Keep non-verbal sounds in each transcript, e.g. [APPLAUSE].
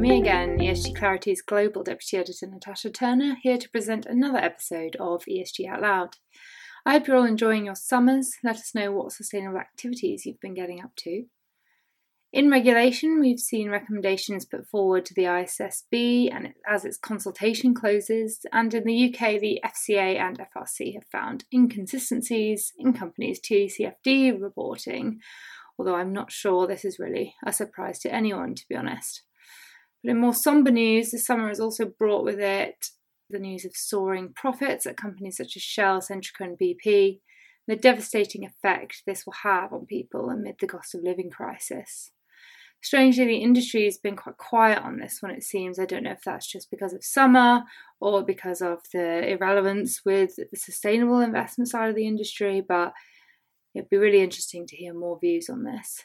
Me again, ESG Clarity's Global Deputy Editor Natasha Turner, here to present another episode of ESG Out Loud. I hope you're all enjoying your summers. Let us know what sustainable activities you've been getting up to. In regulation, we've seen recommendations put forward to the ISSB and as its consultation closes, and in the UK, the FCA and FRC have found inconsistencies in companies' TCFD reporting, although I'm not sure this is really a surprise to anyone, to be honest. But in more somber news, the summer has also brought with it the news of soaring profits at companies such as Shell, Centrica, and BP, and the devastating effect this will have on people amid the cost of living crisis. Strangely, the industry has been quite quiet on this one, it seems. I don't know if that's just because of summer or because of the irrelevance with the sustainable investment side of the industry, but it'd be really interesting to hear more views on this.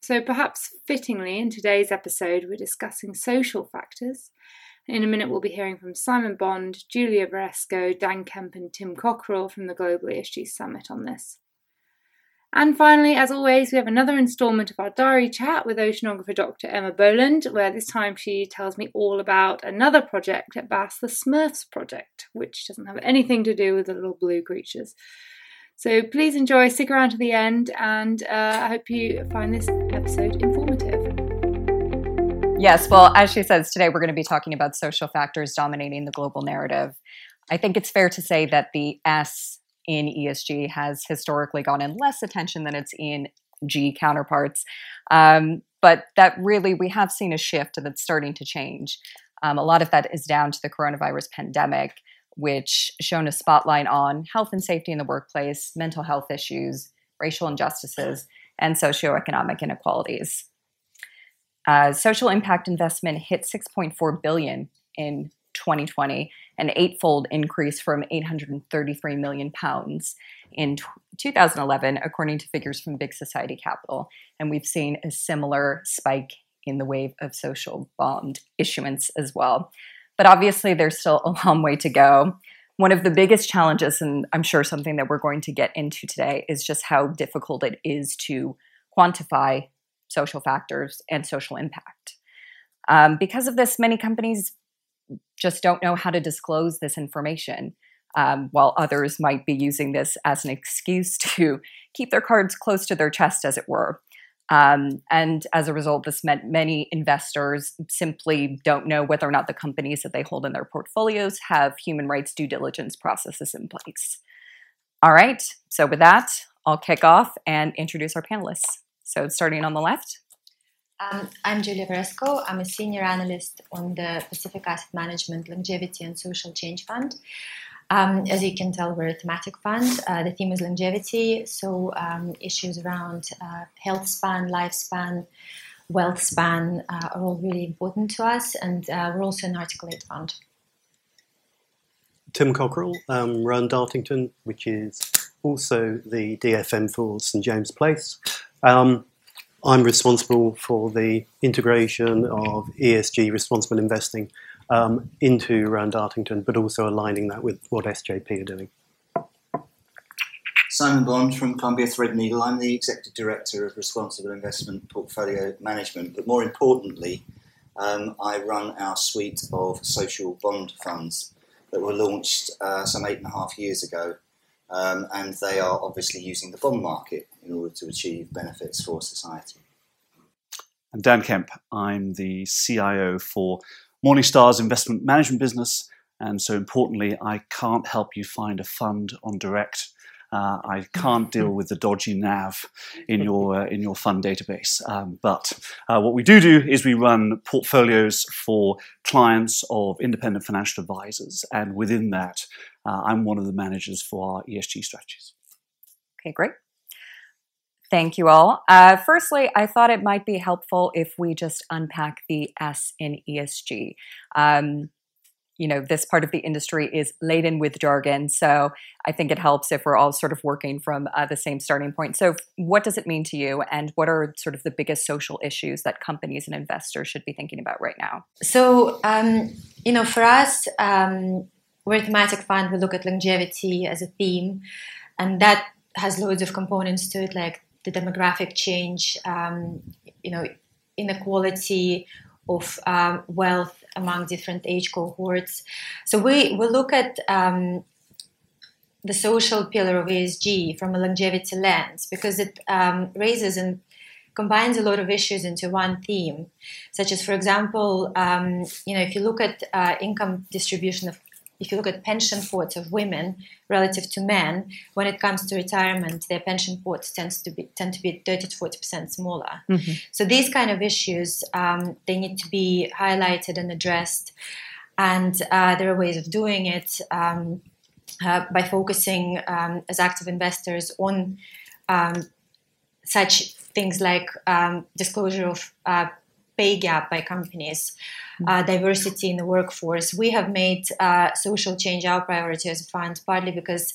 So, perhaps fittingly, in today's episode, we're discussing social factors. In a minute, we'll be hearing from Simon Bond, Julia Varesco, Dan Kemp, and Tim Cockerill from the Global ESG Summit on this. And finally, as always, we have another instalment of our diary chat with oceanographer Dr. Emma Boland, where this time she tells me all about another project at BAS, the SMURPHS Project, which doesn't have anything to do with the little blue creatures. So please enjoy, stick around to the end, and uh, I hope you find this episode informative. Yes, well, as she says, today we're going to be talking about social factors dominating the global narrative. I think it's fair to say that the S in ESG has historically gotten less attention than its in G counterparts. Um, but that really, we have seen a shift that's starting to change. Um, a lot of that is down to the coronavirus pandemic which shone a spotlight on health and safety in the workplace, mental health issues, racial injustices, and socioeconomic inequalities. Uh, social impact investment hit 6.4 billion in 2020, an eightfold increase from 833 million pounds in t- 2011, according to figures from Big Society Capital. And we've seen a similar spike in the wave of social bond issuance as well. But obviously, there's still a long way to go. One of the biggest challenges, and I'm sure something that we're going to get into today, is just how difficult it is to quantify social factors and social impact. Um, because of this, many companies just don't know how to disclose this information, um, while others might be using this as an excuse to keep their cards close to their chest, as it were. Um, and as a result, this meant many investors simply don't know whether or not the companies that they hold in their portfolios have human rights due diligence processes in place. All right, so with that, I'll kick off and introduce our panelists. So, starting on the left. Um, I'm Julia Varesco. I'm a senior analyst on the Pacific Asset Management Longevity and Social Change Fund. Um, as you can tell, we're a thematic fund. Uh, the theme is longevity, so um, issues around uh, health span, lifespan, wealth span uh, are all really important to us, and uh, we're also an Article 8 fund. Tim Cockerill, um, Rowan Dartington, which is also the DFM for St James Place. Um, I'm responsible for the integration of ESG responsible investing um, into Rowan Dartington, but also aligning that with what SJP are doing. Simon Bond from Columbia Threadneedle. I'm the Executive Director of Responsible Investment Portfolio Management, but more importantly, um, I run our suite of social bond funds that were launched uh, some eight and a half years ago. Um, and they are obviously using the bond market in order to achieve benefits for society. I'm Dan Kemp. I'm the CIO for Morningstar's investment management business. And so importantly, I can't help you find a fund on direct. Uh, I can't deal with the dodgy NAV in your uh, in your fund database. Um, but uh, what we do do is we run portfolios for clients of independent financial advisors, and within that, uh, I'm one of the managers for our ESG strategies. Okay, great. Thank you all. Uh, firstly, I thought it might be helpful if we just unpack the S in ESG. Um, you know, this part of the industry is laden with jargon, so I think it helps if we're all sort of working from uh, the same starting point. So, what does it mean to you, and what are sort of the biggest social issues that companies and investors should be thinking about right now? So, um, you know, for us, um, we're a thematic fund. We look at longevity as a theme, and that has loads of components to it, like the demographic change, um, you know, inequality, of um, wealth among different age cohorts. So we, we look at um, the social pillar of ESG from a longevity lens because it um, raises and combines a lot of issues into one theme, such as, for example, um, you know, if you look at uh, income distribution of if you look at pension pots of women relative to men, when it comes to retirement, their pension pots tends to be tend to be 30 to 40 percent smaller. Mm-hmm. So these kind of issues um, they need to be highlighted and addressed, and uh, there are ways of doing it um, uh, by focusing um, as active investors on um, such things like um, disclosure of uh, pay gap by companies, uh, mm-hmm. diversity in the workforce. We have made uh, social change our priority as a fund, partly because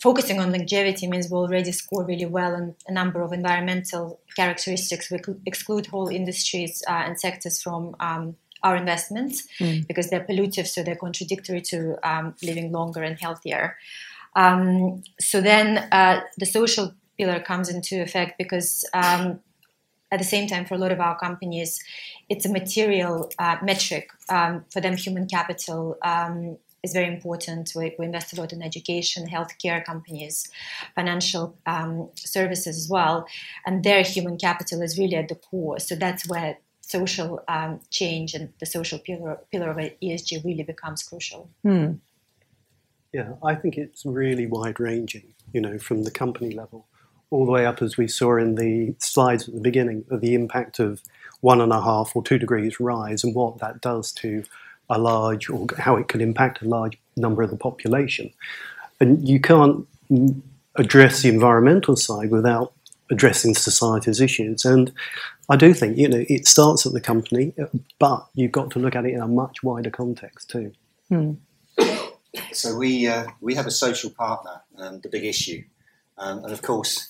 focusing on longevity means we already score really well on a number of environmental characteristics. We exclude whole industries uh, and sectors from um, our investments mm. because they're pollutive, so they're contradictory to um, living longer and healthier. Um, so then uh, the social pillar comes into effect because um, at the same time, for a lot of our companies, it's a material uh, metric. Um, for them, human capital um, is very important. We, we, invest a lot in education, healthcare companies, financial um, services as well. And their human capital is really at the core. So that's where social um, change and the social pillar, pillar of ESG really becomes crucial. Hmm. Yeah, I think it's really wide ranging, you know, from the company level all the way up, as we saw in the slides at the beginning, of the impact of one and a half or two degrees rise and what that does to a large, or how it could impact a large number of the population. And you can't address the environmental side without addressing society's issues. And I do think, you know, it starts at the company, but you've got to look at it in a much wider context too. Hmm. So we uh, we have a social partner, um, the big issue, um, and of course,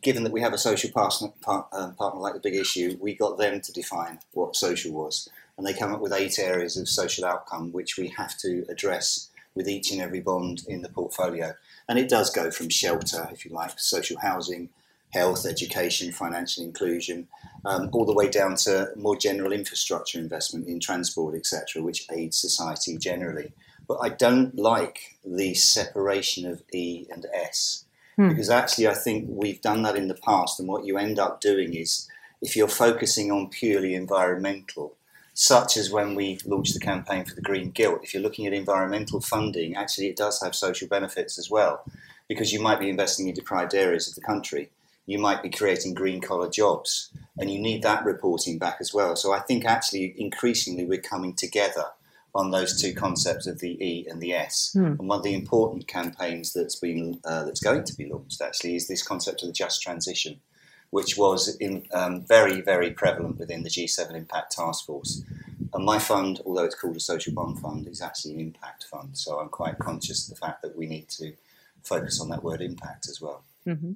given that we have a social partner, part, um, partner like the big issue, we got them to define what social was. And they come up with eight areas of social outcome which we have to address with each and every bond in the portfolio. And it does go from shelter, if you like, social housing, health, education, financial inclusion, um, all the way down to more general infrastructure investment in transport, etc., which aids society generally. But I don't like the separation of E and S. Hmm. Because actually, I think we've done that in the past, and what you end up doing is if you're focusing on purely environmental, such as when we launched the campaign for the Green Gilt, if you're looking at environmental funding, actually it does have social benefits as well, because you might be investing in deprived areas of the country. You might be creating green collar jobs, and you need that reporting back as well. So I think actually increasingly we're coming together on those two concepts of the E and the S. Hmm. And one of the important campaigns that's been uh, that's going to be launched actually is this concept of the just transition, which was in, um, very very prevalent within the G7 Impact Task Force. And my fund, although it's called a social bond fund, is actually an impact fund. So I'm quite conscious of the fact that we need to focus on that word impact as well. Mm-hmm.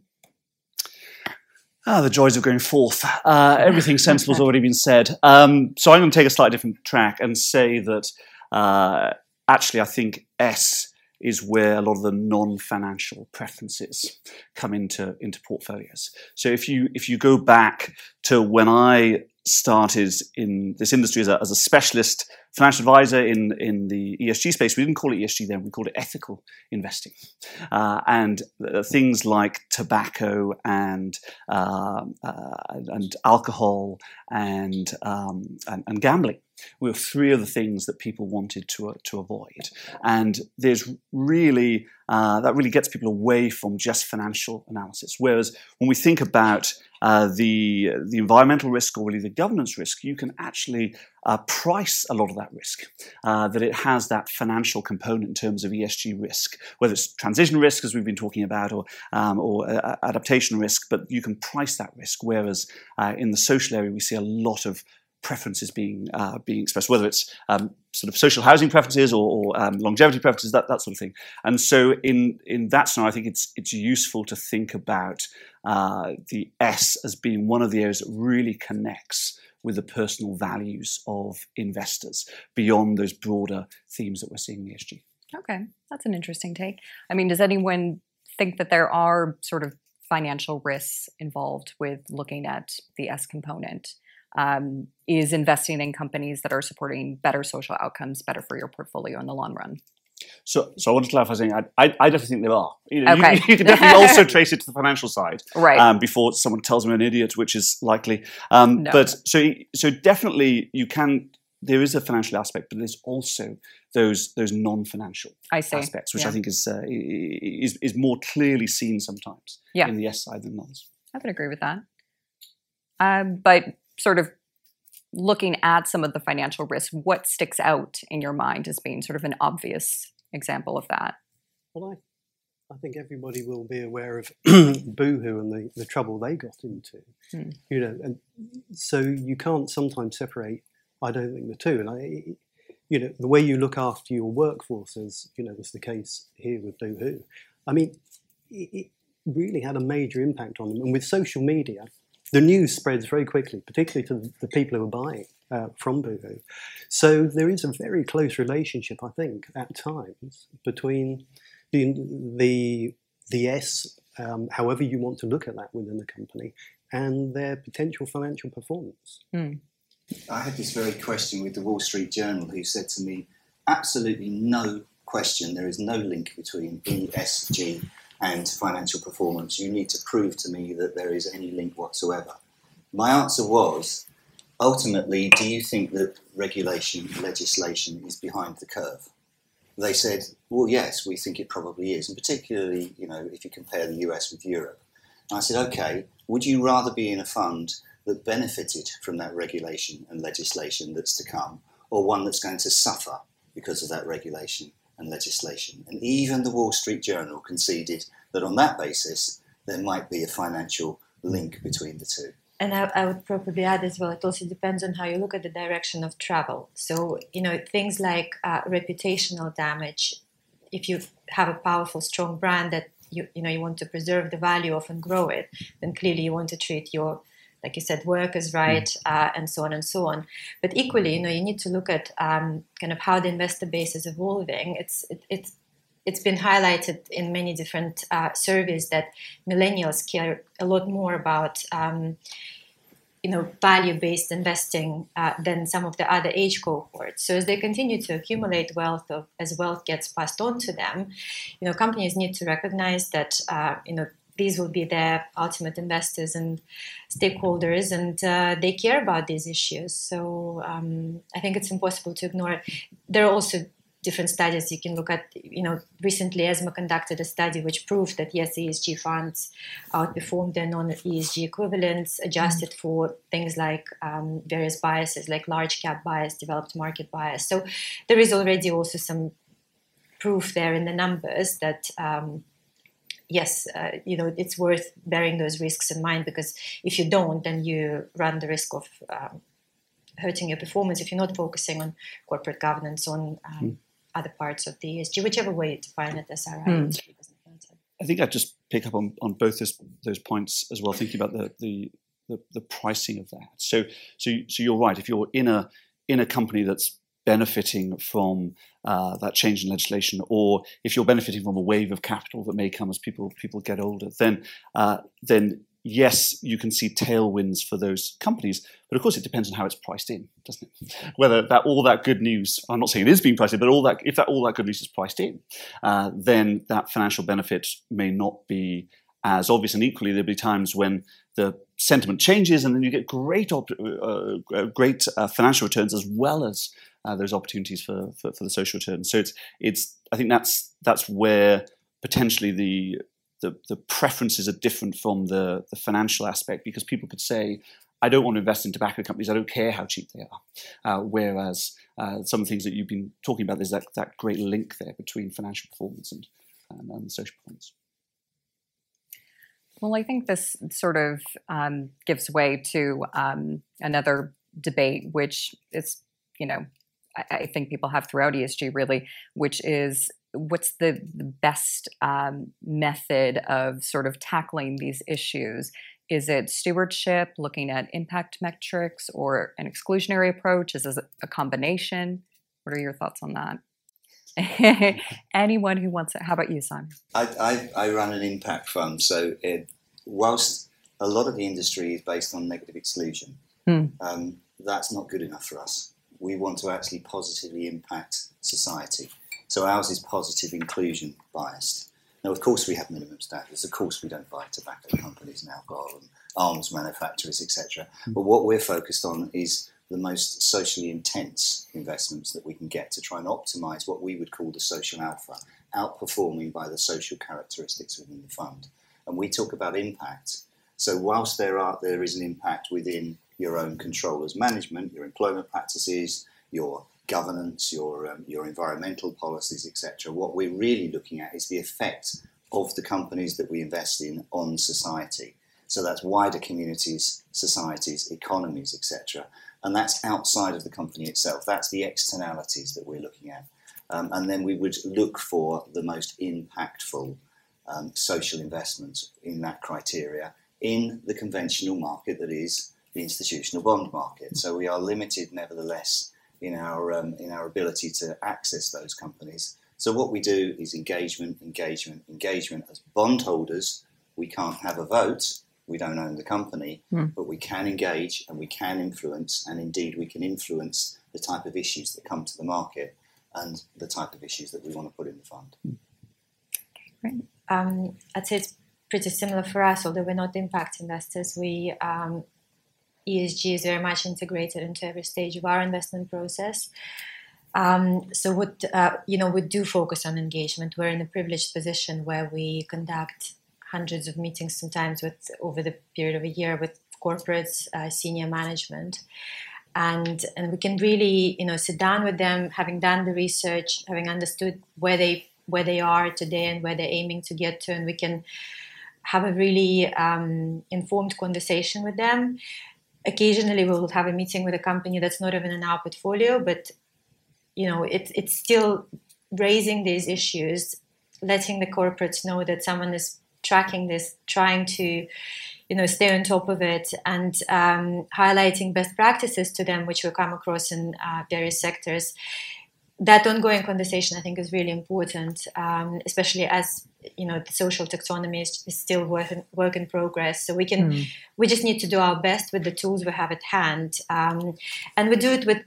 Ah, the joys of going forth. Uh, everything sensible has already been said. Um, so I'm going to take a slightly different track and say that uh, actually I think S is where a lot of the non-financial preferences come into into portfolios. So if you if you go back to when I started in this industry as a, as a specialist financial advisor in, in the ESG space. We didn't call it ESG then, we called it ethical investing. Uh, and uh, things like tobacco and, uh, uh, and alcohol and, um, and, and, gambling were three of the things that people wanted to, uh, to avoid. And there's really, uh, that really gets people away from just financial analysis. Whereas when we think about uh, the the environmental risk or really the governance risk, you can actually uh, price a lot of that risk. Uh, that it has that financial component in terms of ESG risk, whether it's transition risk, as we've been talking about, or um, or uh, adaptation risk. But you can price that risk. Whereas uh, in the social area, we see a lot of preferences being uh, being expressed, whether it's um, sort of social housing preferences or, or um, longevity preferences, that, that sort of thing. And so, in in that scenario, I think it's it's useful to think about uh, the S as being one of the areas that really connects with the personal values of investors beyond those broader themes that we're seeing in ESG. Okay, that's an interesting take. I mean, does anyone think that there are sort of financial risks involved with looking at the S component? um, is investing in companies that are supporting better social outcomes, better for your portfolio in the long run? So, so I want to clarify something. I, I, I definitely think there are. You, know, Okay. you, [LAUGHS] you can definitely also [LAUGHS] trace it to the financial side Right. um, before someone tells me I'm an idiot, which is likely. Um, No. But so, so definitely you can. There is a financial aspect, but there's also those those non-financial aspects, which Yeah. I think is, uh, is is more clearly seen sometimes Yeah. in the yes side than others. I would agree with that. Um, but sort of looking at some of the financial risks, what sticks out in your mind as being sort of an obvious example of that? Well, I, I think everybody will be aware of [CLEARS THROAT] Boohoo and the, the trouble they got into. Hmm. You know, and so you can't sometimes separate. I don't think the two. And I, you know, the way you look after your workforce, as you know, was the case here with Boohoo. I mean, it, it really had a major impact on them. And with social media, the news spreads very quickly, particularly to the, the people who are buying uh, from Boohoo. So there is a very close relationship, I think, at times between the the the S, um, however you want to look at that within the company, and their potential financial performance. I had this very question with the Wall Street Journal, who said to me, absolutely no question, there is no link between ESG and financial performance. You need to prove to me that there is any link whatsoever. My answer was, ultimately, do you think that regulation, legislation is behind the curve? They said, well, yes, we think it probably is, and particularly, you know, if you compare the US with Europe. And I said, okay, would you rather be in a fund that benefited from that regulation and legislation that's to come, or one that's going to suffer because of that regulation and legislation? And even the Wall Street Journal conceded that on that basis, there might be a financial link between the two. And I, I would probably add as well, it also depends on how you look at the direction of travel. So, you know, things like uh, reputational damage, if you have a powerful, strong brand that you, you know, you want to preserve the value of and grow it, then clearly you want to treat your, like you said, workers right, uh, and so on and so on. But equally, you know, you need to look at um, kind of how the investor base is evolving. It's, it, it's, it's been highlighted in many different uh, surveys that millennials care a lot more about um, you know value-based investing uh, than some of the other age cohorts. So as they continue to accumulate wealth, of, as wealth gets passed on to them, you know companies need to recognize that uh, you know these will be their ultimate investors and stakeholders, and uh, they care about these issues. So um, I think it's impossible to ignore it. There are also different studies you can look at. You know, recently ESMA conducted a study which proved that yes, ESG funds outperformed their non-ESG equivalents, adjusted for things like um, various biases, like large cap bias, developed market bias. So there is already also some proof there in the numbers that. Um, yes, uh, you know it's worth bearing those risks in mind because if you don't, then you run the risk of um, hurting your performance if you're not focusing on corporate governance on um, other parts of the ESG, whichever way you define it, SRI. Matter. I think I'd just pick up on, on both this, those points as well, thinking about the, the, the, the pricing of that. So, so, so you're right. If you're in a, in a company that's benefiting from uh, that change in legislation, or if you're benefiting from a wave of capital that may come as people people get older, then uh, then yes, you can see tailwinds for those companies. But of course, it depends on how it's priced in, doesn't it? Whether that all that good news, I'm not saying it is being priced in, but all that if that all that good news is priced in, uh, then that financial benefit may not be as obvious. And equally, there'll be times when the sentiment changes, and then you get great op- uh, uh, great uh, financial returns as well as uh, opportunities for, for, for the social returns. So it's it's I think that's that's where potentially the the, the preferences are different from the, the financial aspect because people could say, I don't want to invest in tobacco companies. I don't care how cheap they are. Uh, whereas uh, some of the things that you've been talking about, there's that, that great link there between financial performance and, and, and social performance. Well, I think this sort of um, gives way to um, another debate, which is, you know, I, I, think people have throughout ESG really, which is what's the, the best um, method of sort of tackling these issues? Is it stewardship, looking at impact metrics, or an exclusionary approach? Is it a combination? What are your thoughts on that? [LAUGHS] Anyone who wants it. How about you, Simon? I, I, I run an impact fund, so it, whilst a lot of the industry is based on negative exclusion, Hmm. Um, that's not good enough for us. We want to actually positively impact society. So ours is positive inclusion biased. Now, of course, we have minimum standards. Of course, we don't buy tobacco companies and alcohol and arms manufacturers, etc. Hmm. But what we're focused on is the most socially intense investments that we can get to try and optimize what we would call the social alpha, outperforming by the social characteristics within the fund. And we talk about impact. So whilst there are there is an impact within your own control as management, your employment practices, your governance, your um, your environmental policies, etc. What we're really looking at is the effect of the companies that we invest in on society. So that's wider communities, societies, economies, etc. And that's outside of the company itself. That's the externalities that we're looking at. Um, and then we would look for the most impactful um, social investments in that criteria in the conventional market that is the institutional bond market. So we are limited, nevertheless, in our um, in our ability to access those companies. So what we do is engagement, engagement, engagement. As bondholders, we can't have a vote. We don't own the company, Mm. but we can engage and we can influence, and indeed we can influence the type of issues that come to the market and the type of issues that we want to put in the fund. Um, I'd say it's pretty similar for us, although we're not impact investors. We um, ESG is very much integrated into every stage of our investment process. Um, so what uh, you know, we do focus on engagement. We're in a privileged position where we conduct hundreds of meetings, sometimes with over the period of a year, with corporates, uh, senior management, and and we can really you know sit down with them, having done the research, having understood where they where they are today and where they're aiming to get to, and we can have a really um, informed conversation with them. Occasionally, we will have a meeting with a company that's not even in our portfolio, but you know, it, it's still raising these issues, letting the corporates know that someone is tracking this, trying to, you know, stay on top of it, and um, highlighting best practices to them, which we come across in uh, various sectors. That ongoing conversation, I think, is really important, um, especially as you know the social taxonomy is, is still work in, work in progress. So we can, Mm. we just need to do our best with the tools we have at hand, um, and we do it with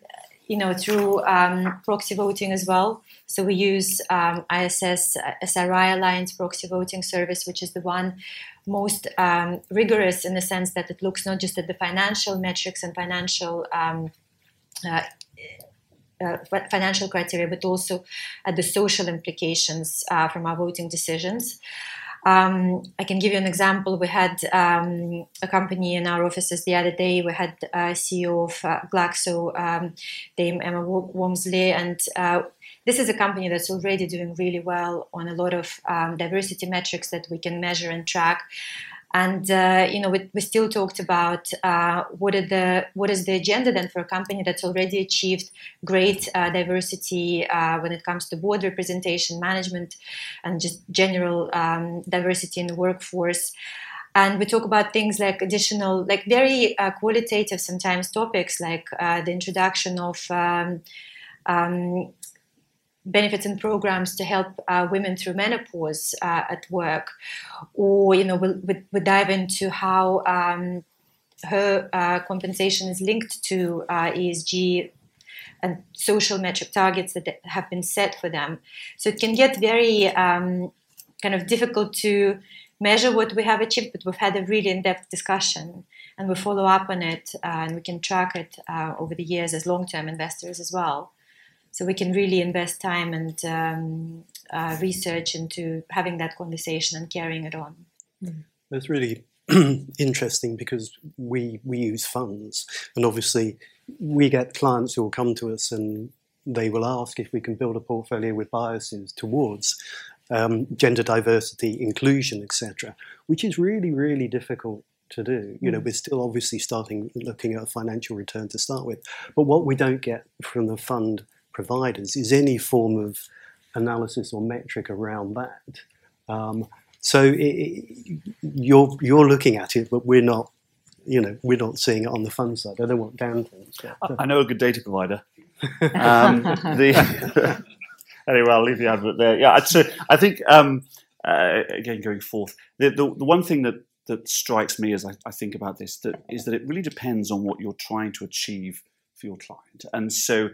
you know, through um, proxy voting as well. So we use um, ISS SRI Alliance proxy voting service, which is the one most um, rigorous in the sense that it looks not just at the financial metrics and financial um, uh, uh, financial criteria, but also at the social implications uh, from our voting decisions. Um, I can give you an example. We had um, a company in our offices the other day. We had uh, CEO of uh, Glaxo, um, Dame Emma Walmsley, and uh, this is a company that's already doing really well on a lot of um, diversity metrics that we can measure and track. And uh, you know, we, we, still talked about uh, what are the what is the agenda then for a company that's already achieved great uh, diversity uh, when it comes to board representation, management, and just general um, diversity in the workforce. And we talk about things like additional, like very uh, qualitative sometimes topics, like uh, the introduction of um, um, benefits and programs to help uh, women through menopause uh, at work, or you know, we, we, we dive into how um, her uh, compensation is linked to uh, ESG and social metric targets that have been set for them. So it can get very um, kind of difficult to measure what we have achieved, but we've had a really in-depth discussion and we follow up on it uh, and we can track it uh, over the years as long-term investors as well so we can really invest time and um, uh, research into having that conversation and carrying it on. It's really [CLEARS THROAT] interesting because we we use funds, and obviously we get clients who will come to us and they will ask if we can build a portfolio with biases towards um, gender diversity, inclusion, etc., which is really really difficult to do. You know, we're still obviously starting looking at a financial return to start with, but what we don't get from the fund providers is any form of analysis or metric around that. Um, so it, it, you're you're looking at it, but we're not. You know, we're not seeing it on the fund side. I don't want Dan thinks. I, I know a good data provider. Um, the [LAUGHS] anyway, I'll leave the advert there. Yeah, so I think um, uh, again going forth, the, the, the one thing that that strikes me as I, I, think about this that is that it really depends on what you're trying to achieve for your client. And so,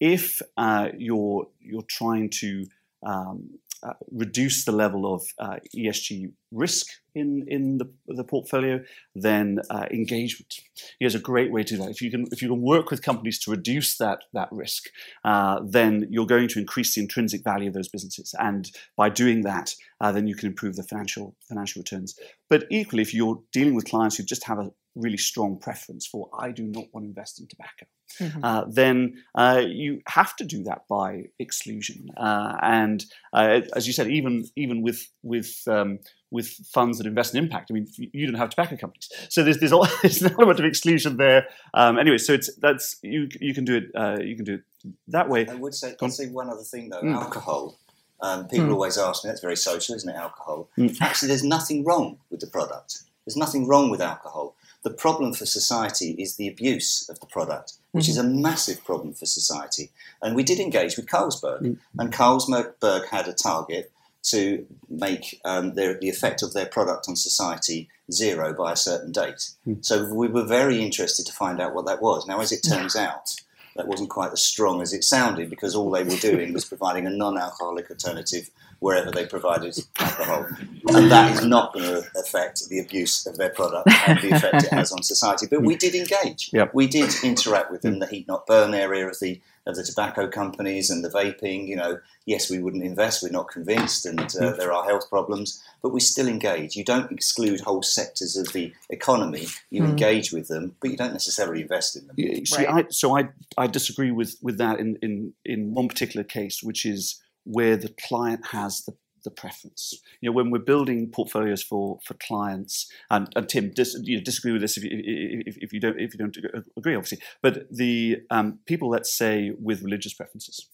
if uh, you're you're trying to um, uh, reduce the level of uh, ESG risk in in the, the portfolio, then uh, engagement is a great way to do that. If you can if you can work with companies to reduce that that risk, uh, then you're going to increase the intrinsic value of those businesses, and by doing that, uh, then you can improve the financial financial returns. But equally, if you're dealing with clients who just have a really strong preference for I do not want to invest in tobacco, mm-hmm. uh, then uh, you have to do that by exclusion. Uh, and uh, as you said, even even with with um, with funds that invest in impact, I mean, you don't have tobacco companies, so there's there's, all, [LAUGHS] there's an element of exclusion there. Um, anyway, so it's that's you you can do it uh, you can do it that way. I would say, I'd say one other thing though, mm. alcohol. Um, people mm. always ask me, that's very social, isn't it? Alcohol. Mm. Actually, there's nothing wrong with the product. There's nothing wrong with alcohol. The problem for society is the abuse of the product, which mm-hmm. is a massive problem for society. And we did engage with Carlsberg, mm-hmm. and Carlsberg had a target to make um, their, the effect of their product on society zero by a certain date. Mm-hmm. So we were very interested to find out what that was. Now, as it turns out, that wasn't quite as strong as it sounded because all they were doing was providing a non-alcoholic alternative wherever they provided alcohol. And that is not going to affect the abuse of their product and the effect it has on society. But we did engage. Yep. We did interact with them, the heat not burn area of the of the tobacco companies and the vaping. You know, yes, we wouldn't invest. We're not convinced, and uh, mm. there are health problems, but we still engage. You don't exclude whole sectors of the economy. You mm. engage with them, but you don't necessarily invest in them. Yeah, see, right. I, so I I disagree with with that in in in one particular case, which is where the client has the the preference. You know, when we're building portfolios for for clients, and, and Tim, dis, you know, disagree with this if you, if, if, you don't if you don't agree, obviously. But the um, people, let's say, with religious preferences,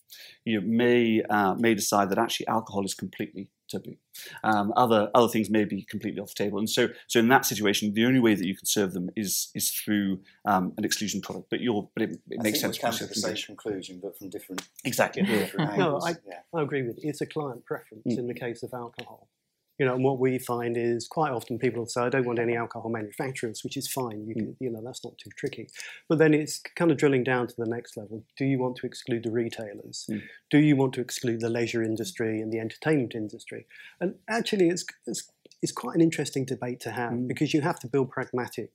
you know, may uh, may decide that actually alcohol is completely taboo. Um, other other things may be completely off the table, and so so in that situation, the only way that you can serve them is is through um, an exclusion product. But you're but it, it makes sense. We come to the same conclusion, but from different exactly. [LAUGHS] different no, I, yeah. I agree with you. It's a client preference mm. in the case of alcohol. You know, and what we find is quite often people say, "I don't want any alcohol manufacturers," which is fine. You, can, mm. you know, that's not too tricky. But then it's kind of drilling down to the next level. Do you want to exclude the retailers? Mm. Do you want to exclude the leisure industry and the entertainment industry? And actually, it's it's, it's quite an interesting debate to have mm. because you have to build pragmatic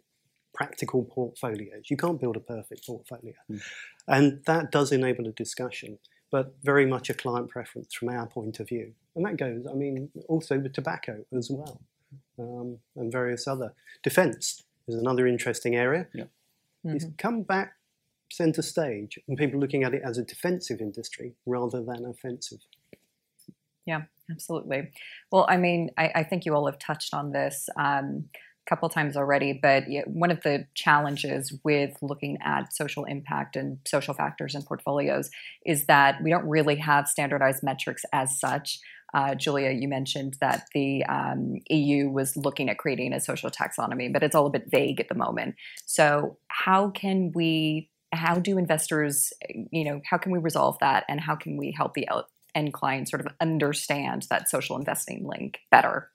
practical portfolios. You can't build a perfect portfolio. Mm. And that does enable a discussion but very much a client preference from our point of view. And that goes, I mean, also with tobacco as well, um, and various other. Defence is another interesting area. Yeah. Mm-hmm. It's come back centre stage, and people looking at it as a defensive industry rather than offensive. Yeah, absolutely. Well, I mean, I, I think you all have touched on this. Um, a couple times already, but one of the challenges with looking at social impact and social factors in portfolios is that we don't really have standardized metrics as such. Uh, Julia, you mentioned that the um, EU was looking at creating a social taxonomy, but it's all a bit vague at the moment. So, how can we? How do investors, you know, how can we resolve that, and how can we help the end client sort of understand that social investing link better?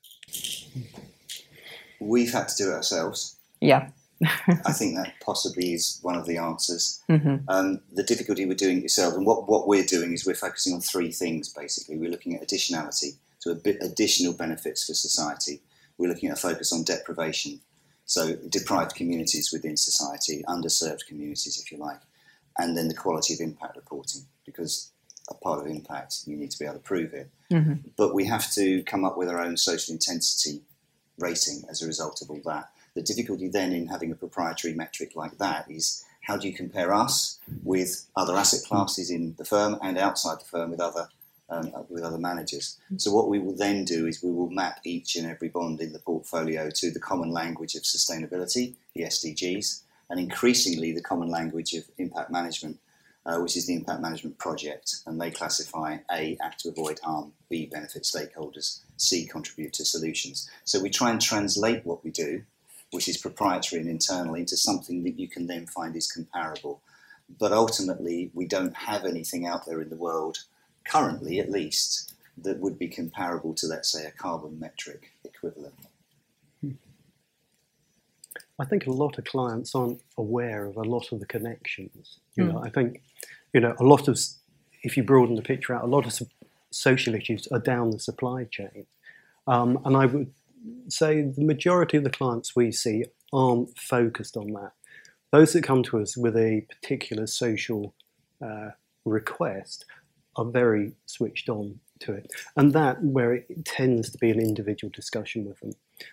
We've had to do it ourselves. Yeah. I [LAUGHS] think that possibly is one of the answers. Mm-hmm. Um, the difficulty with doing it yourself, and what, what we're doing is we're focusing on three things basically. We're looking at additionality, so a bit additional benefits for society. We're looking at a focus on deprivation, so deprived communities within society, underserved communities, if you like, and then the quality of impact reporting, because a part of impact you need to be able to prove it. Mm-hmm. But we have to come up with our own social intensity rating as a result of all that. The difficulty then in having a proprietary metric like that is how do you compare us with other asset classes in the firm and outside the firm with other um, with other managers. So what we will then do is we will map each and every bond in the portfolio to the common language of sustainability, the SDGs, and increasingly the common language of impact management, uh, which is the impact management project, and they classify A, act to avoid harm, B, benefit stakeholders, C, contribute to solutions. So we try and translate what we do, which is proprietary and internal, into something that you can then find is comparable. But ultimately, we don't have anything out there in the world, currently at least, that would be comparable to, let's say, a carbon metric equivalent. I think a lot of clients aren't aware of a lot of the connections. You Mm. know, I think, you know, a lot of, if you broaden the picture out, a lot of social issues are down the supply chain. Um, and I would say the majority of the clients we see aren't focused on that. Those that come to us with a particular social uh, request are very switched on to it. And that, where it tends to be an individual discussion with them.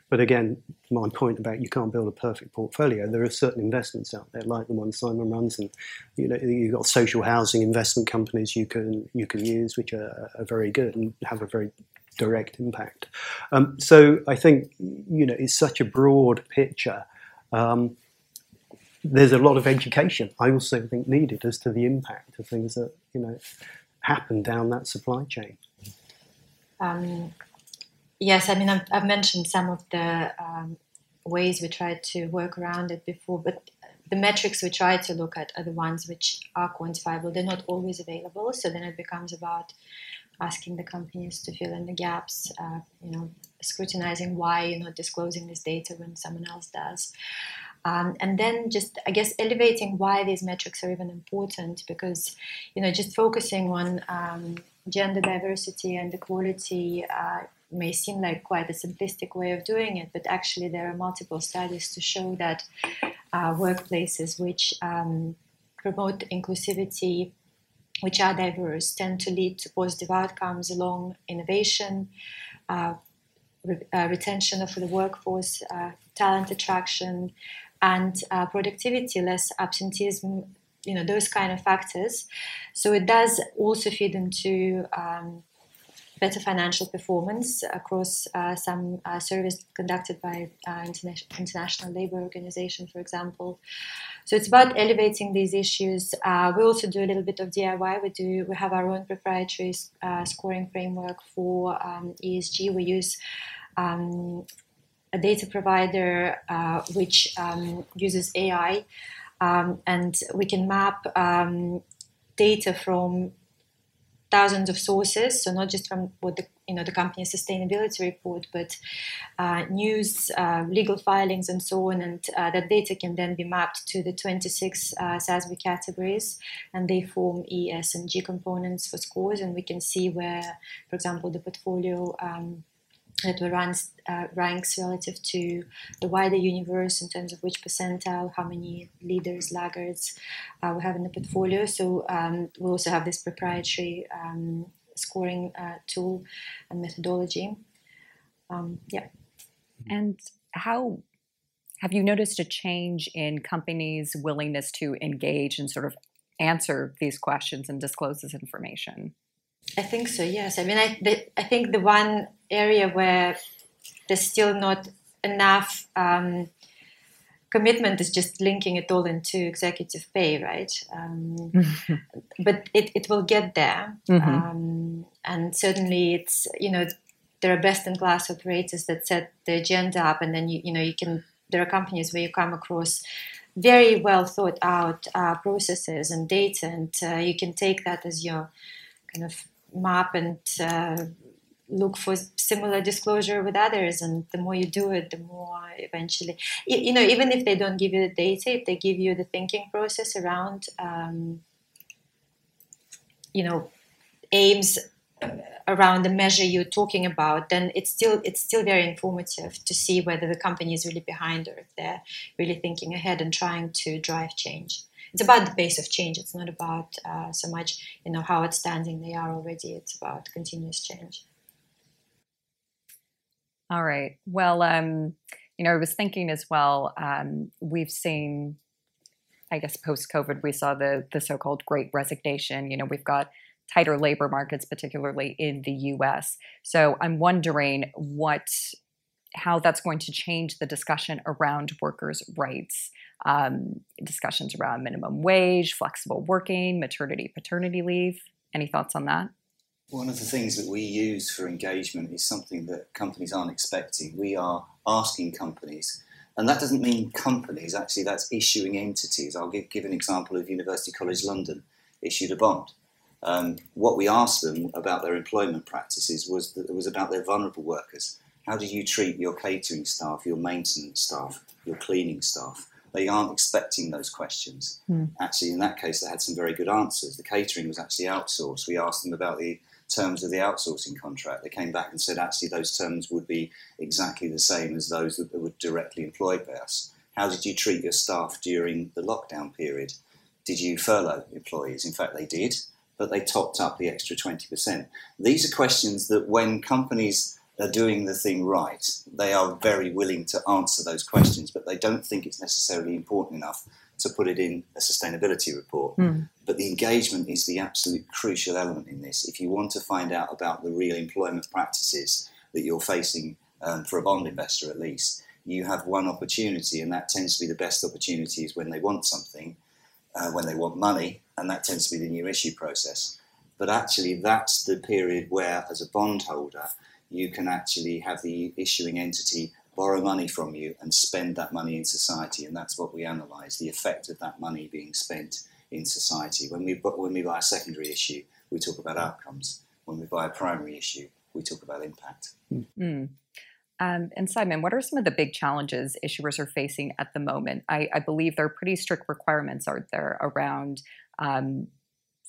But again, my point about you can't build a perfect portfolio. There are certain investments out there, like the one Simon runs, and you know you've got social housing investment companies you can you can use, which are, are very good and have a very direct impact. Um, so I think you know it's such a broad picture. Um, there's a lot of education I also think needed as to the impact of things that you know happen down that supply chain. Um, yes, I mean, I've, I've mentioned some of the um, ways we tried to work around it before, but the metrics we try to look at are the ones which are quantifiable. They're not always available, so then it becomes about asking the companies to fill in the gaps, uh, you know, scrutinizing why you're not disclosing this data when someone else does. Um, and then just i guess elevating why these metrics are even important because you know just focusing on um, gender diversity and equality uh, may seem like quite a simplistic way of doing it but actually there are multiple studies to show that uh, workplaces which um, promote inclusivity which are diverse tend to lead to positive outcomes along innovation uh, re- uh, retention of the workforce uh, talent attraction and uh, productivity, less absenteeism, you know, those kind of factors. So it does also feed into um, better financial performance across uh, some uh, surveys conducted by uh, Interna- International Labour Organization, for example. So it's about elevating these issues. Uh, we also do a little bit of DIY. We do we have our own proprietary uh, scoring framework for um, ESG. We use um, a data provider uh, which um, uses AI, um, and we can map um, data from thousands of sources. So not just from what the you know the company's sustainability report, but uh, news, uh, legal filings, and so on. And uh, that data can then be mapped to the 26 uh, SASB categories, and they form E, S, and G components for scores. And we can see where, for example, the portfolio. Um, we ranks, uh, ranks relative to the wider universe in terms of which percentile, how many leaders, laggards uh, we have in the portfolio. So um, we also have this proprietary um, scoring uh, tool and methodology. Um, yeah. And how have you noticed a change in companies' willingness to engage and sort of answer these questions and disclose this information? I think so. Yes. I mean, I the, I think the one area where there's still not enough um, commitment is just linking it all into executive pay, right? Um, [LAUGHS] but it, it will get there, Mhm. um, and certainly it's you know there are best in class operators that set the agenda up, and then you you know you can there are companies where you come across very well thought out uh, processes and data, and uh, you can take that as your kind of map and uh, look for similar disclosure with others and the more you do it the more eventually you, know even if they don't give you the data if they give you the thinking process around um, you know aims around the measure you're talking about then it's still it's still very informative to see whether the company is really behind or if they're really thinking ahead and trying to drive change it's about the pace of change. It's not about uh, so much, you know, how outstanding they are already. It's about continuous change. All right. Well, um, you know, I was thinking as well. Um, we've seen, I guess, post COVID, we saw the the so called Great Resignation. You know, we've got tighter labor markets, particularly in the U.S. So I'm wondering what how that's going to change the discussion around workers' rights, um, discussions around minimum wage, flexible working, maternity, paternity leave. Any thoughts on that? One of the things that we use for engagement is something that companies aren't expecting. We are asking companies, and that doesn't mean companies, actually, that's issuing entities. I'll give, give an example of University College London issued a bond. Um, what we asked them about their employment practices was was about their vulnerable workers How do you treat your catering staff, your maintenance staff, your cleaning staff? They aren't expecting those questions. Hmm. Actually, in that case, they had some very good answers. The catering was actually outsourced. We asked them about the terms of the outsourcing contract. They came back and said actually those terms would be exactly the same as those that were directly employed by us. How did you treat your staff during the lockdown period? Did you furlough employees? In fact, they did, but they topped up the extra 20%. These are questions that when companies are doing the thing right, they are very willing to answer those questions, but they don't think it's necessarily important enough to put it in a sustainability report. Mm. But the engagement is the absolute crucial element in this. If you want to find out about the real employment practices that you're facing um, for a bond investor, at least, you have one opportunity, and that tends to be the best opportunities when they want something, uh, when they want money, and that tends to be the new issue process. But actually, that's the period where, as a bondholder, you can actually have the issuing entity borrow money from you and spend that money in society, and that's what we analyse the effect of that money being spent in society. When we when we buy a secondary issue, we talk about outcomes. When we buy a primary issue, we talk about impact. Mm. Um, and Simon, what are some of the big challenges issuers are facing at the moment? I, I believe there are pretty strict requirements, aren't there, around um,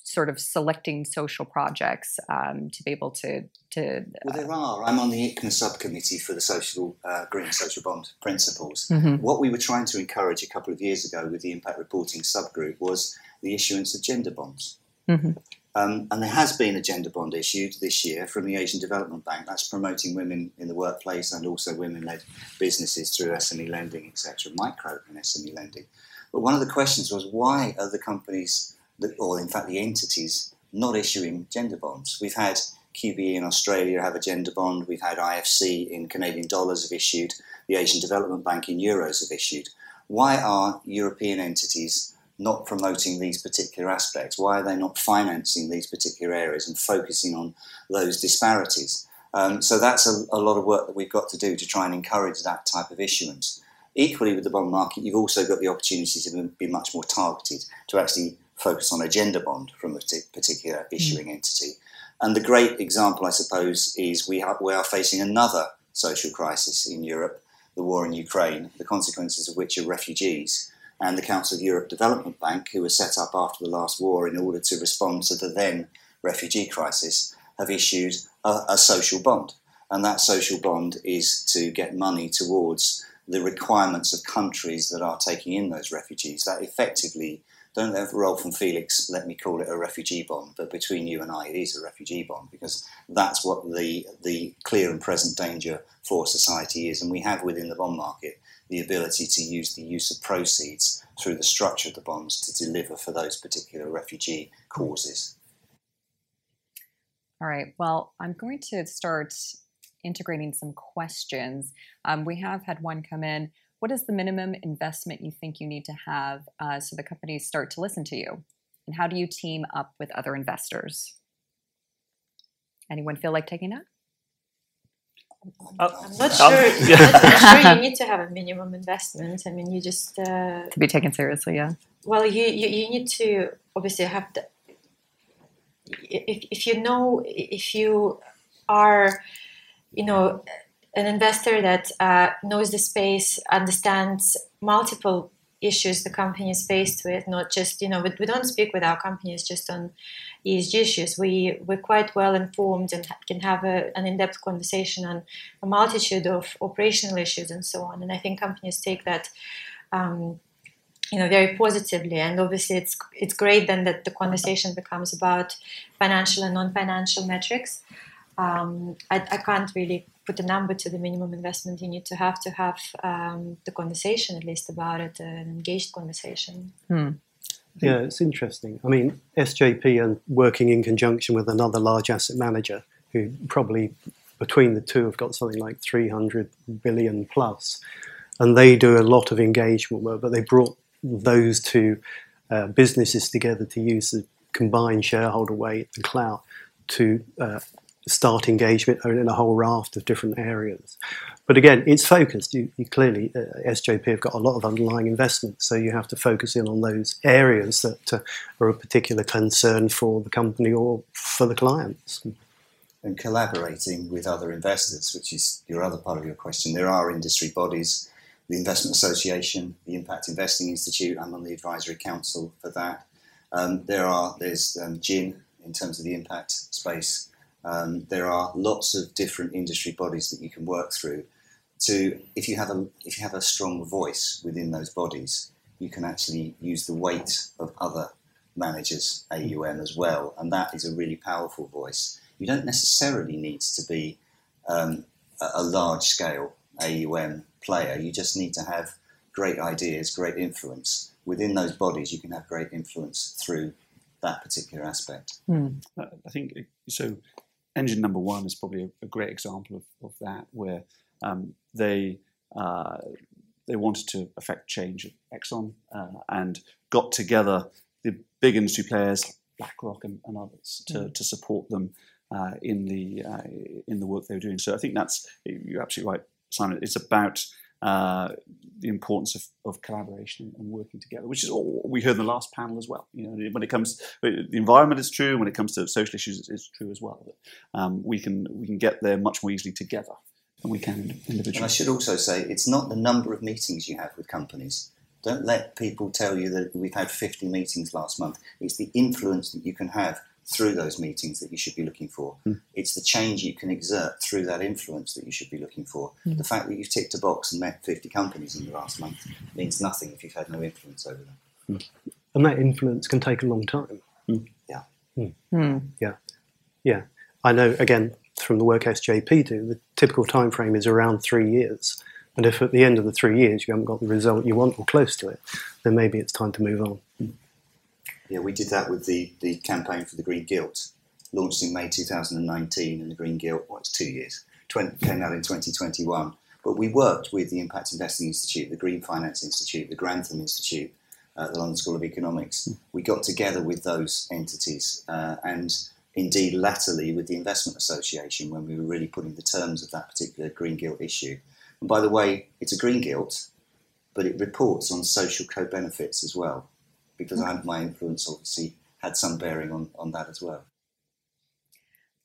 sort of selecting social projects um, to be able to to. Uh, well, there are. I'm on the ICMA subcommittee for the social uh, green social bond principles. Mhm. What we were trying to encourage a couple of years ago with the impact reporting subgroup was the issuance of gender bonds. Mhm. Um, and there has been a gender bond issued this year from the Asian Development Bank. That's promoting women in the workplace and also women-led businesses through SME lending, etc., micro and SME lending. But one of the questions was why are the companies, or in fact the entities, not issuing gender bonds? We've had QBE in Australia have a gender bond. We've had IFC in Canadian dollars have issued. The Asian Development Bank in euros have issued. Why are European entities not promoting these particular aspects? Why are they not financing these particular areas and focusing on those disparities? Um, so that's a, a lot of work that we've got to do to try and encourage that type of issuance. Equally, with the bond market, you've also got the opportunity to be much more targeted, to actually focus on a gender bond from a particular mm. issuing entity. And the great example, I suppose, is we are, we are facing another social crisis in Europe, the war in Ukraine, the consequences of which are refugees. And the Council of Europe Development Bank, who was set up after the last war in order to respond to the then refugee crisis, have issued a, a social bond. And that social bond is to get money towards the requirements of countries that are taking in those refugees. That effectively, don't let Rolf and Felix let me call it a refugee bond, but between you and I, it is a refugee bond because that's what the the clear and present danger for society is. And we have within the bond market the ability to use the use of proceeds through the structure of the bonds to deliver for those particular refugee causes. All right. Well, I'm going to start integrating some questions. Um, we have had one come in. What is the minimum investment you think you need to have uh, so the companies start to listen to you? And how do you team up with other investors? Anyone feel like taking that? Uh, I'm not Um, sure. [LAUGHS] I'm sure you need to have a minimum investment. I mean, you just uh, To be taken seriously, yeah. well, you, you you need to obviously have the. If if you know if you are, you know, an investor that uh, knows the space, understands multiple issues the company is faced with, not just you know, we, we don't speak with our companies just on ESG issues. We we're quite well informed and can have a, an in-depth conversation on a multitude of operational issues and so on. And I think companies take that. Um, you know, very positively, and obviously, it's it's great then that the conversation becomes about financial and non-financial metrics. Um, I, I can't really put a number to the minimum investment you need to have to have um, the conversation at least about it, an engaged conversation. Yeah, it's interesting. I mean, SJP and working in conjunction with another large asset manager who probably between the two have got something like 300 billion. And they do a lot of engagement work, but they brought those two uh, businesses together to use the combined shareholder weight and clout to uh, start engagement in a whole raft of different areas. But again, it's focused. You, you clearly, uh, SJP have got a lot of underlying investment, so you have to focus in on those areas that uh, are a particular concern for the company or for the clients. and collaborating with other investors, which is your other part of your question. There are industry bodies, the Investment Association, the Impact Investing Institute. I'm on the advisory council for that. Um, there are there's um, GIIN in terms of the impact space. Um, there are lots of different industry bodies that you can work through. To if you have a if you have a strong voice within those bodies, you can actually use the weight of other managers AUM as well, and that is a really powerful voice. You don't necessarily need to be um, a, large scale AUM player. You just need to have great ideas, great influence within those bodies. You can have great influence through that particular aspect. Hmm. I think so. Engine number one is probably a, a great example of, of that, where um, they uh, they wanted to affect change at Exxon uh, and got together the big industry players, BlackRock and, and others, to, mm. to support them uh, in the uh, in the work they were doing. So I think that's you're absolutely right, Simon. It's about uh, the importance of, of collaboration and working together, which is what we heard in the last panel as well. You know, when it comes the environment is true, when it comes to social issues, it's true as well. That um, we can we can get there much more easily together than we can individually. And I should also say, it's not the number of meetings you have with companies. Don't let people tell you that we've had 50 meetings last month. It's the influence that you can have through those meetings that you should be looking for. Mm. It's the change you can exert through that influence that you should be looking for. Mm. The fact that you've ticked a box and met 50 companies in the last month means nothing if you've had no influence over them. Mm. And that influence can take a long time. Yeah. Yeah. Yeah. I know, again, from the work SJP do, the typical time frame is around three years. And if at the end of the three years you haven't got the result you want or close to it, then maybe it's time to move on. Yeah, we did that with the, the campaign for the Green Gilt, launched in May 2019, and the Green Gilt, well, it's two years, 20, came out in 2021. But we worked with the Impact Investing Institute, the Green Finance Institute, the Grantham Institute, uh, the London School of Economics. We got together with those entities uh, and indeed latterly with the Investment Association when we were really putting the terms of that particular Green Gilt issue. And by the way, it's a Green Gilt, but it reports on social co-benefits as well because I my influence obviously had some bearing on, on that as well.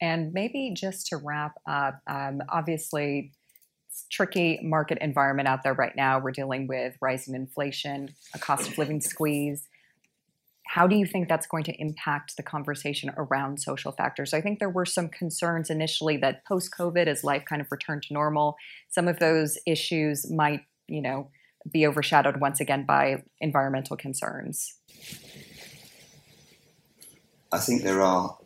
And maybe just to wrap up, um, obviously, it's tricky market environment out there right now. We're dealing with rising inflation, a cost of living squeeze. How do you think that's going to impact the conversation around social factors? I think there were some concerns initially that post COVID, as life kind of returned to normal, some of those issues might, you know, be overshadowed once again by environmental concerns? I think there are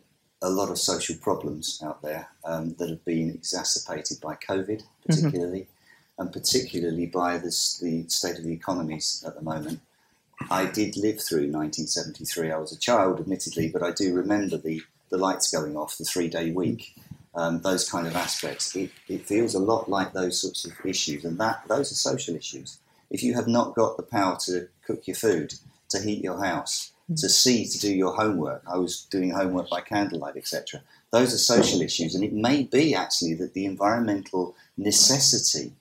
a lot of social problems out there um, that have been exacerbated by COVID, mm-hmm. particularly, mm-hmm. and particularly by this, the state of the economies at the moment. I did live through 1973. I was a child, admittedly, but I do remember the, the lights going off, the three day week, um, those kind of aspects. It, it feels a lot like those sorts of issues, and that those are social issues if you have not got the power to cook your food, to heat your house, mm. to see to do your homework, I was doing homework by candlelight, etc. Those are social issues, and it may be actually that the environmental necessity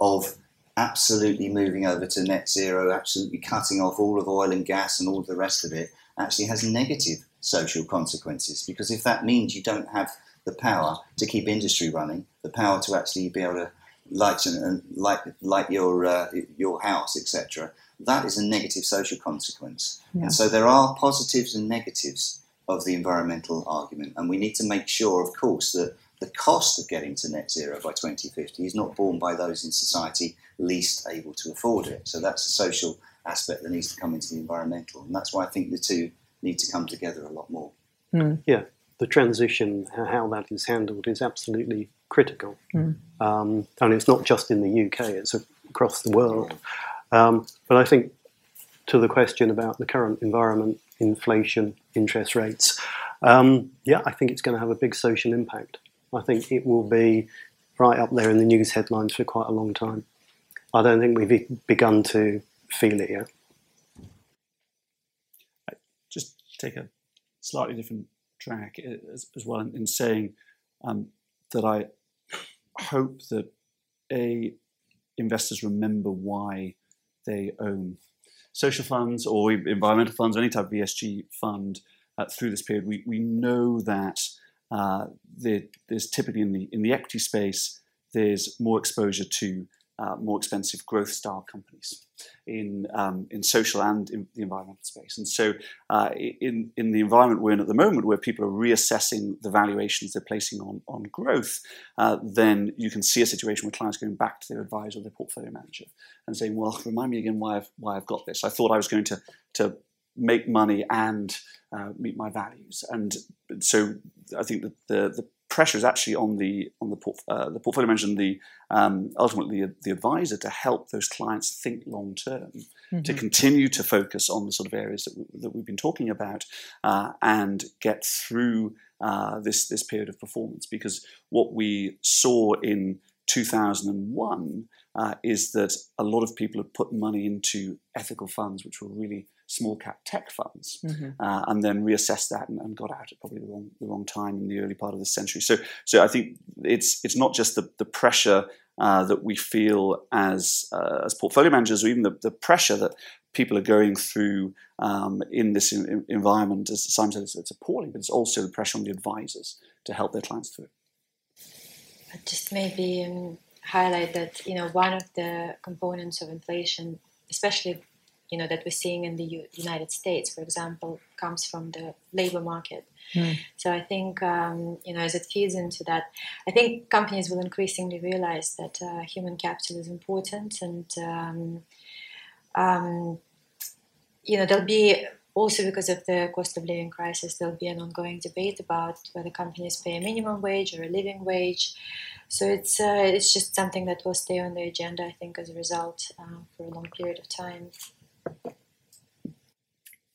of absolutely moving over to net zero, absolutely cutting off all of oil and gas and all the rest of it, actually has negative social consequences. Because if that means you don't have the power to keep industry running, the power to actually be able to light and, light light your uh, your house, etc. That is a negative social consequence. Yeah. And so there are positives and negatives of the environmental argument, and we need to make sure, of course, that the cost of getting to net zero by 2050 is not borne by those in society least able to afford it. So that's a social aspect that needs to come into the environmental, and that's why I think the two need to come together a lot more. Mm. Yeah, the transition, how that is handled, is absolutely critical. Mm. Um, and it's not just in the UK, it's across the world. Um, but I think to the question about the current environment, inflation, interest rates, um, yeah, I think it's going to have a big social impact. I think it will be right up there in the news headlines for quite a long time. I don't think we've begun to feel it yet. Just take a slightly different track as, as well in, in saying um, that I hope that a investors remember why they own social funds or environmental funds or any type of ESG fund uh, through this period. We, we know that uh, there's typically in the in the equity space there's more exposure to uh, more expensive growth style companies in um, in social and in the environmental space. And so, uh, in in the environment we're in at the moment, where people are reassessing the valuations they're placing on on growth, uh, then you can see a situation where clients going back to their advisor or their portfolio manager and saying, "Well, remind me again why I've why I've got this. I thought I was going to to make money and uh, meet my values." And so, I think that the the pressure is actually on the on the, uh, the portfolio manager and the um, ultimately the, the, advisor to help those clients think long term, mm-hmm. to continue to focus on the sort of areas that, we, that we've been talking about, uh, and get through uh, this this period of performance. Because what we saw in 2001 uh, is that a lot of people have put money into ethical funds, which were really small cap tech funds, mm-hmm. uh, and then reassessed that and, and, got out at probably the wrong the wrong time in the early part of the century. So so I think it's it's not just the the pressure uh, that we feel as uh, as portfolio managers, or even the, the pressure that people are going through um, in this in, environment. As Simon said, it's, it's, appalling, but it's also the pressure on the advisors to help their clients through. I just maybe um, highlight that you know one of the components of inflation, especially you know that we're seeing in the U- United States, for example, comes from the labor market. Mm. So I think um, you know as it feeds into that, I think companies will increasingly realize that uh, human capital is important, and um, um, you know there'll be also because of the cost of living crisis, there'll be an ongoing debate about whether companies pay a minimum wage or a living wage. So it's uh, it's just something that will stay on the agenda, I think, as a result uh, for a long period of time.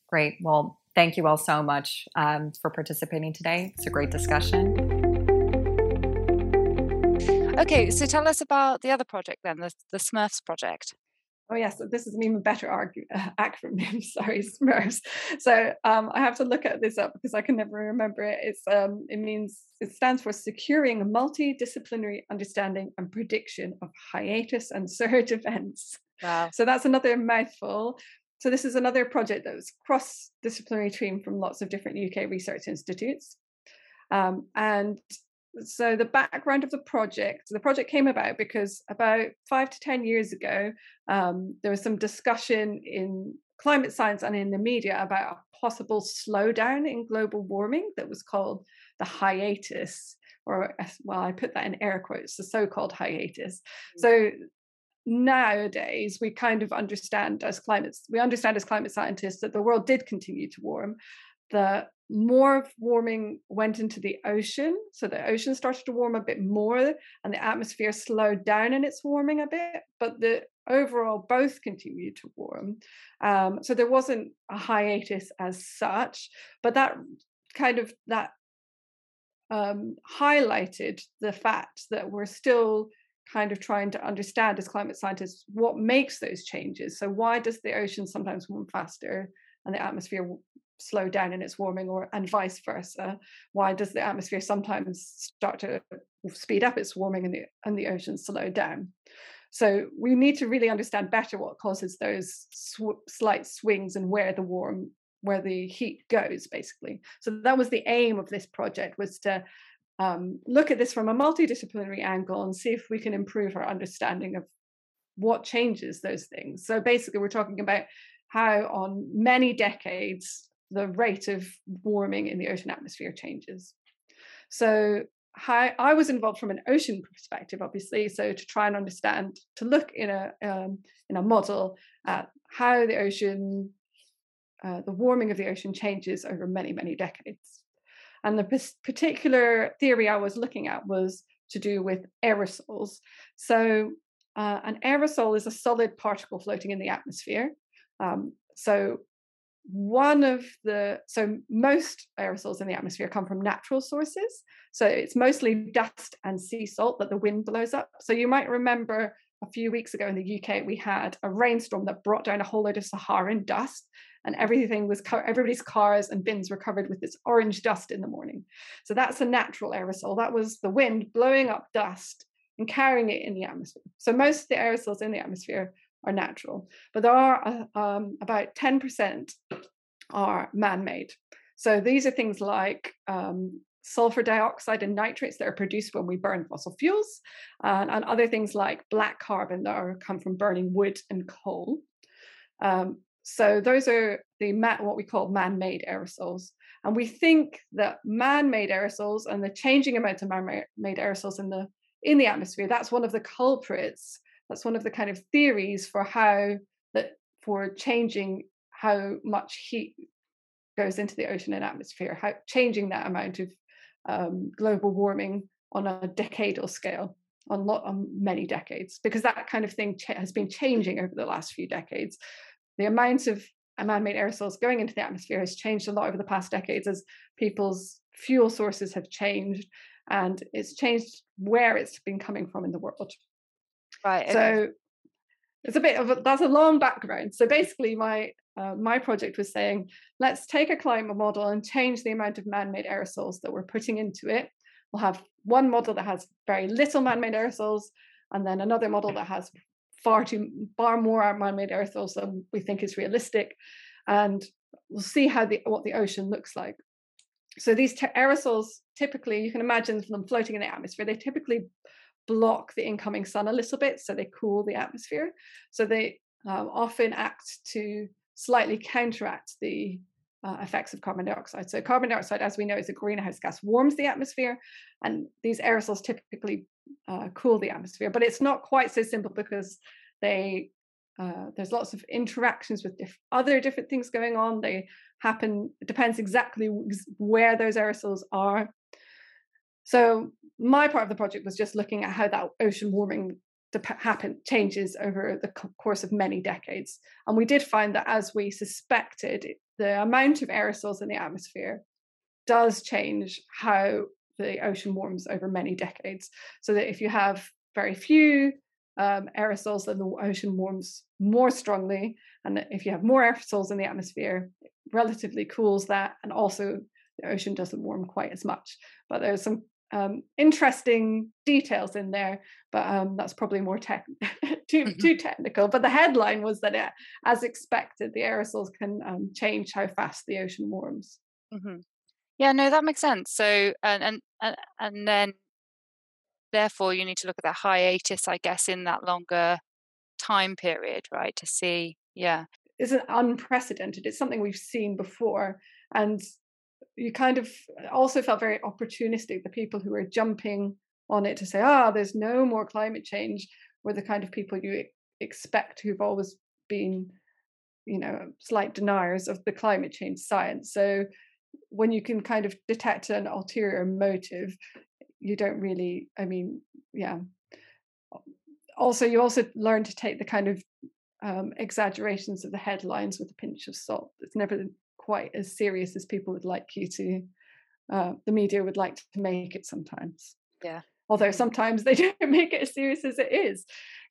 Great. Well, thank you all so much um, for participating today. It's a great discussion. Okay, so tell us about the other project then, the, the SMURPHS project. Oh yes, this is an even better argue, uh, acronym. [LAUGHS] Sorry, SMURPHS. So um, I have to look at this up because I can never remember it. It's um, it means it stands for securing a multidisciplinary understanding and prediction of hiatus and [LAUGHS] surge events. Wow. So that's another mouthful. So this is another project that was cross-disciplinary team from lots of different UK research institutes. Um, and so the background of the project, the project came about because about five to 10 years ago, um, there was some discussion in climate science and in the media about a possible slowdown in global warming that was called the hiatus or well i put that in air quotes the so-called hiatus mm-hmm. so nowadays we kind of understand as climate we understand as climate scientists that the world did continue to warm. The more warming went into the ocean so the ocean started to warm a bit more and the atmosphere slowed down in its warming a bit but the overall both continued to warm. Um, so there wasn't a hiatus as such but that kind of that um, highlighted the fact that we're still kind of trying to understand as climate scientists what makes those changes. So why does the ocean sometimes warm faster and the atmosphere slow down in its warming, or and vice versa? Why does the atmosphere sometimes start to speed up its warming and the and the ocean slow down? So we need to really understand better what causes those sw- slight swings and where the warm where the heat goes basically so that was the aim of this project was to um, look at this from a multidisciplinary angle and see if we can improve our understanding of what changes those things. So basically, we're talking about how, on many decades, the rate of warming in the ocean atmosphere changes. So how, I was involved from an ocean perspective, obviously, so to try and understand, to look in a um, in a model at how the ocean, uh, the warming of the ocean changes over many many decades. And the particular theory I was looking at was to do with aerosols. So, uh, an aerosol is a solid particle floating in the atmosphere. Um, so, one of the so most aerosols in the atmosphere come from natural sources. So it's mostly dust and sea salt that the wind blows up. So you might remember a few weeks ago in the UK we had a rainstorm that brought down a whole load of Saharan dust and everything was co- everybody's cars and bins were covered with this orange dust in the morning. So that's a natural aerosol. That was the wind blowing up dust and carrying it in the atmosphere. So most of the aerosols in the atmosphere are natural, but there are uh, um, about 10% are man-made. So these are things like um, sulfur dioxide and nitrates that are produced when we burn fossil fuels, and, and other things like black carbon that are come from burning wood and coal. Um, so those are the what we call man-made aerosols, and we think that man-made aerosols and the changing amount of man-made aerosols in the in the atmosphere that's one of the culprits. That's one of the kind of theories for how that for changing how much heat goes into the ocean and atmosphere, how changing that amount of um, global warming on a decadal scale, on, lot, on many decades, because that kind of thing has been changing over the last few decades. The amount of man-made aerosols going into the atmosphere has changed a lot over the past decades as people's fuel sources have changed, and it's changed where it's been coming from in the world. Right. So it's a bit of a, that's a long background. So basically, my uh, my project was saying, let's take a climate model and change the amount of man-made aerosols that we're putting into it. We'll have one model that has very little man-made aerosols, and then another model that has far too far more man-made aerosols than we think is realistic, and we'll see how the what the ocean looks like. So these aerosols typically, you can imagine them floating in the atmosphere. They typically block the incoming sun a little bit, so they cool the atmosphere. So they um, often act to slightly counteract the uh, effects of carbon dioxide. So, carbon dioxide, as we know, is a greenhouse gas, warms the atmosphere, and these aerosols typically uh, cool the atmosphere. But it's not quite so simple because they uh, there's lots of interactions with diff- other different things going on. They happen. It depends exactly where those aerosols are. So my part of the project was just looking at how that ocean warming happen changes over the course of many decades and we did find that as we suspected the amount of aerosols in the atmosphere does change how the ocean warms over many decades so that if you have very few um, aerosols then the ocean warms more strongly and if you have more aerosols in the atmosphere relatively cools that and also the ocean doesn't warm quite as much but there's some um, interesting details in there, but um, that's probably more tech [LAUGHS] too mm-hmm. too technical. But the headline was that, it, as expected, the aerosols can um, change how fast the ocean warms. Mm-hmm. Yeah, no, that makes sense. So, and and and then, therefore, you need to look at that hiatus, I guess, in that longer time period, right, to see. Yeah, isn't unprecedented. It's something we've seen before, and you kind of also felt very opportunistic. The people who were jumping on it to say, ah, there's no more climate change, were the kind of people you expect who've always been, you know, slight deniers of the climate change science. So when you can kind of detect an ulterior motive, you don't really, I mean, yeah. Also, you also learn to take the kind of um, exaggerations of the headlines with a pinch of salt. It's never quite as serious as people would like you to uh, the media would like to make it sometimes yeah although sometimes they [LAUGHS] don't make it as serious as it is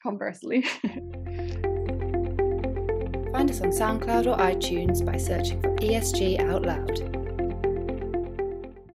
conversely find us on soundcloud or itunes by searching for esg out loud